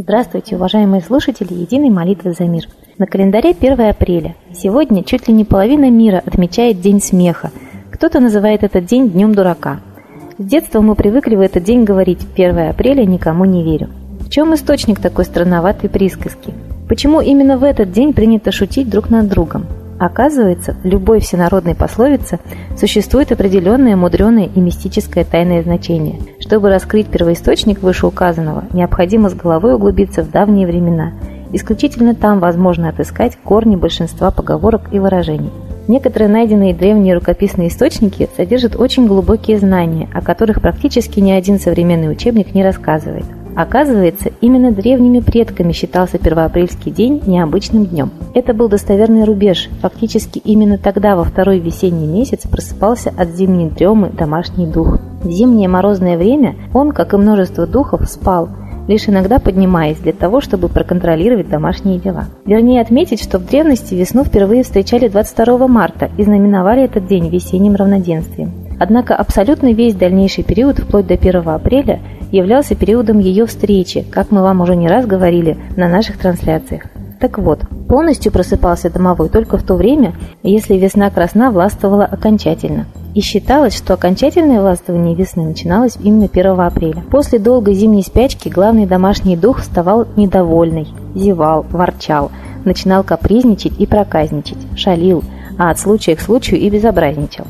Здравствуйте, уважаемые слушатели Единой молитвы за мир. На календаре 1 апреля. Сегодня чуть ли не половина мира отмечает День смеха. Кто-то называет этот день Днем дурака. С детства мы привыкли в этот день говорить «1 апреля никому не верю». В чем источник такой странноватой присказки? Почему именно в этот день принято шутить друг над другом? Оказывается, в любой всенародной пословице существует определенное мудреное и мистическое тайное значение. Чтобы раскрыть первоисточник вышеуказанного, необходимо с головой углубиться в давние времена. Исключительно там возможно отыскать корни большинства поговорок и выражений. Некоторые найденные древние рукописные источники содержат очень глубокие знания, о которых практически ни один современный учебник не рассказывает. Оказывается, именно древними предками считался первоапрельский день необычным днем. Это был достоверный рубеж. Фактически именно тогда, во второй весенний месяц, просыпался от зимней дремы домашний дух. В зимнее морозное время он, как и множество духов, спал, лишь иногда поднимаясь для того, чтобы проконтролировать домашние дела. Вернее отметить, что в древности весну впервые встречали 22 марта и знаменовали этот день весенним равноденствием. Однако абсолютно весь дальнейший период, вплоть до 1 апреля, являлся периодом ее встречи, как мы вам уже не раз говорили на наших трансляциях. Так вот, полностью просыпался домовой только в то время, если весна красна властвовала окончательно. И считалось, что окончательное властвование весны начиналось именно 1 апреля. После долгой зимней спячки главный домашний дух вставал недовольный, зевал, ворчал, начинал капризничать и проказничать, шалил, а от случая к случаю и безобразничал.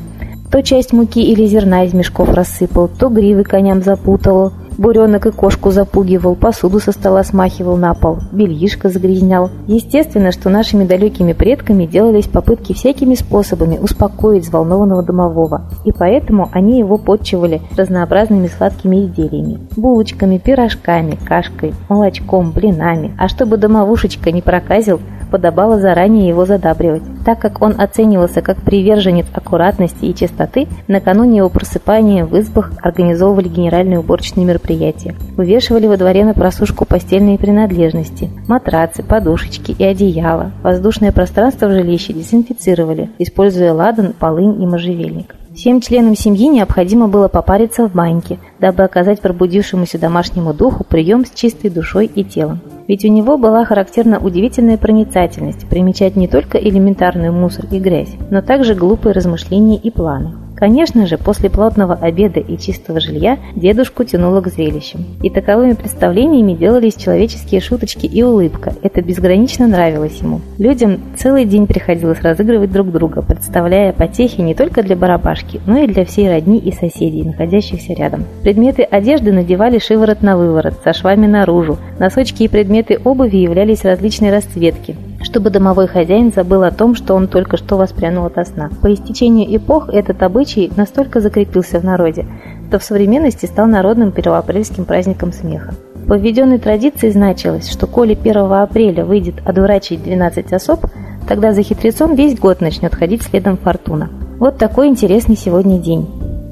То часть муки или зерна из мешков рассыпал, то гривы коням запутал, Буренок и кошку запугивал, посуду со стола смахивал на пол, бельишко загрязнял. Естественно, что нашими далекими предками делались попытки всякими способами успокоить взволнованного домового, и поэтому они его подчивали разнообразными сладкими изделиями – булочками, пирожками, кашкой, молочком, блинами. А чтобы домовушечка не проказил, подобало заранее его задабривать. Так как он оценивался как приверженец аккуратности и чистоты, накануне его просыпания в избах организовывали генеральные уборочные мероприятия. Вывешивали во дворе на просушку постельные принадлежности, матрацы, подушечки и одеяла. Воздушное пространство в жилище дезинфицировали, используя ладан, полынь и можжевельник. Всем членам семьи необходимо было попариться в баньке, дабы оказать пробудившемуся домашнему духу прием с чистой душой и телом. Ведь у него была характерна удивительная проницательность примечать не только элементарную мусор и грязь, но также глупые размышления и планы. Конечно же, после плотного обеда и чистого жилья дедушку тянуло к зрелищам. И таковыми представлениями делались человеческие шуточки и улыбка. Это безгранично нравилось ему. Людям целый день приходилось разыгрывать друг друга, представляя потехи не только для барабашки, но и для всей родни и соседей, находящихся рядом. Предметы одежды надевали шиворот на выворот, со швами наружу. Носочки и предметы обуви являлись различной расцветки чтобы домовой хозяин забыл о том, что он только что воспрянул ото сна. По истечению эпох этот обычай настолько закрепился в народе, что в современности стал народным первоапрельским праздником смеха. По введенной традиции значилось, что коли 1 апреля выйдет одурачить 12 особ, тогда за хитрецом весь год начнет ходить следом фортуна. Вот такой интересный сегодня день.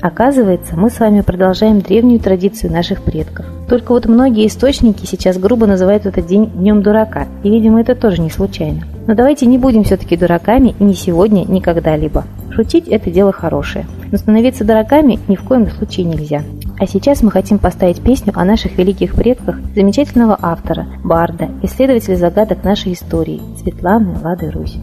Оказывается, мы с вами продолжаем древнюю традицию наших предков. Только вот многие источники сейчас грубо называют этот день Днем Дурака, и, видимо, это тоже не случайно. Но давайте не будем все-таки дураками и ни сегодня, ни когда-либо. Шутить – это дело хорошее, но становиться дураками ни в коем случае нельзя. А сейчас мы хотим поставить песню о наших великих предках замечательного автора, барда, исследователя загадок нашей истории Светланы Лады Русь.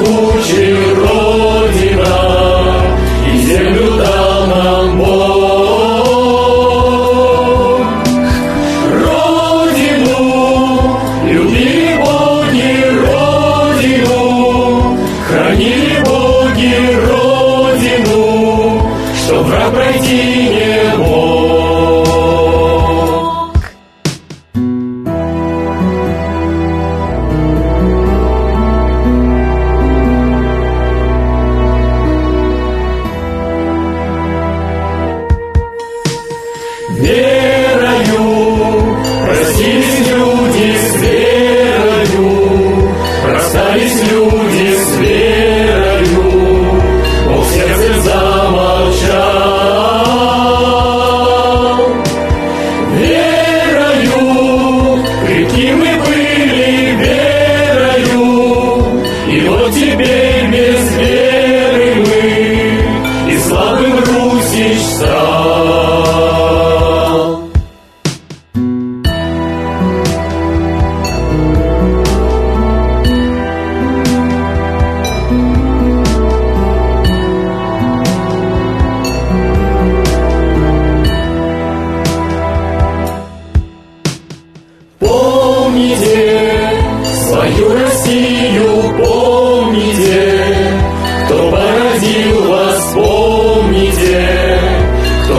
могучей Родина, и землю дал нам Бог. Родину любили, боги Родину хранили.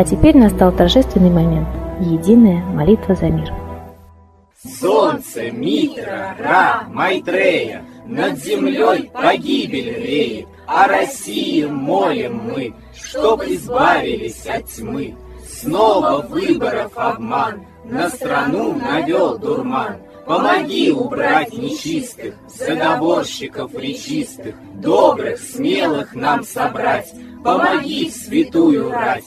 А теперь настал торжественный момент. Единая молитва за мир. Солнце, Митра, Ра, Майтрея, Над землей погибель реет, О России молим мы, Чтоб избавились от тьмы. Снова выборов обман, На страну навел дурман, Помоги убрать нечистых, заговорщиков речистых, Добрых, смелых нам собрать, Помоги святую рать,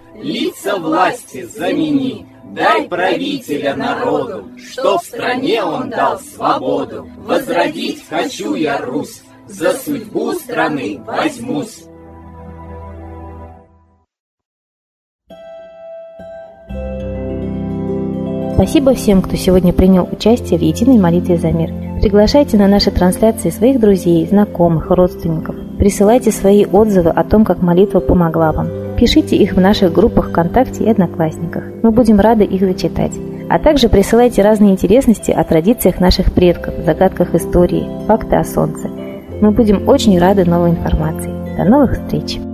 Лица власти замени, Дай правителя народу, что в стране он дал свободу. Возродить хочу я Русь, за судьбу страны возьмусь. Спасибо всем, кто сегодня принял участие в единой молитве за мир. Приглашайте на наши трансляции своих друзей, знакомых, родственников. Присылайте свои отзывы о том, как молитва помогла вам. Пишите их в наших группах ВКонтакте и Одноклассниках. Мы будем рады их зачитать. А также присылайте разные интересности о традициях наших предков, загадках истории, факты о Солнце. Мы будем очень рады новой информации. До новых встреч!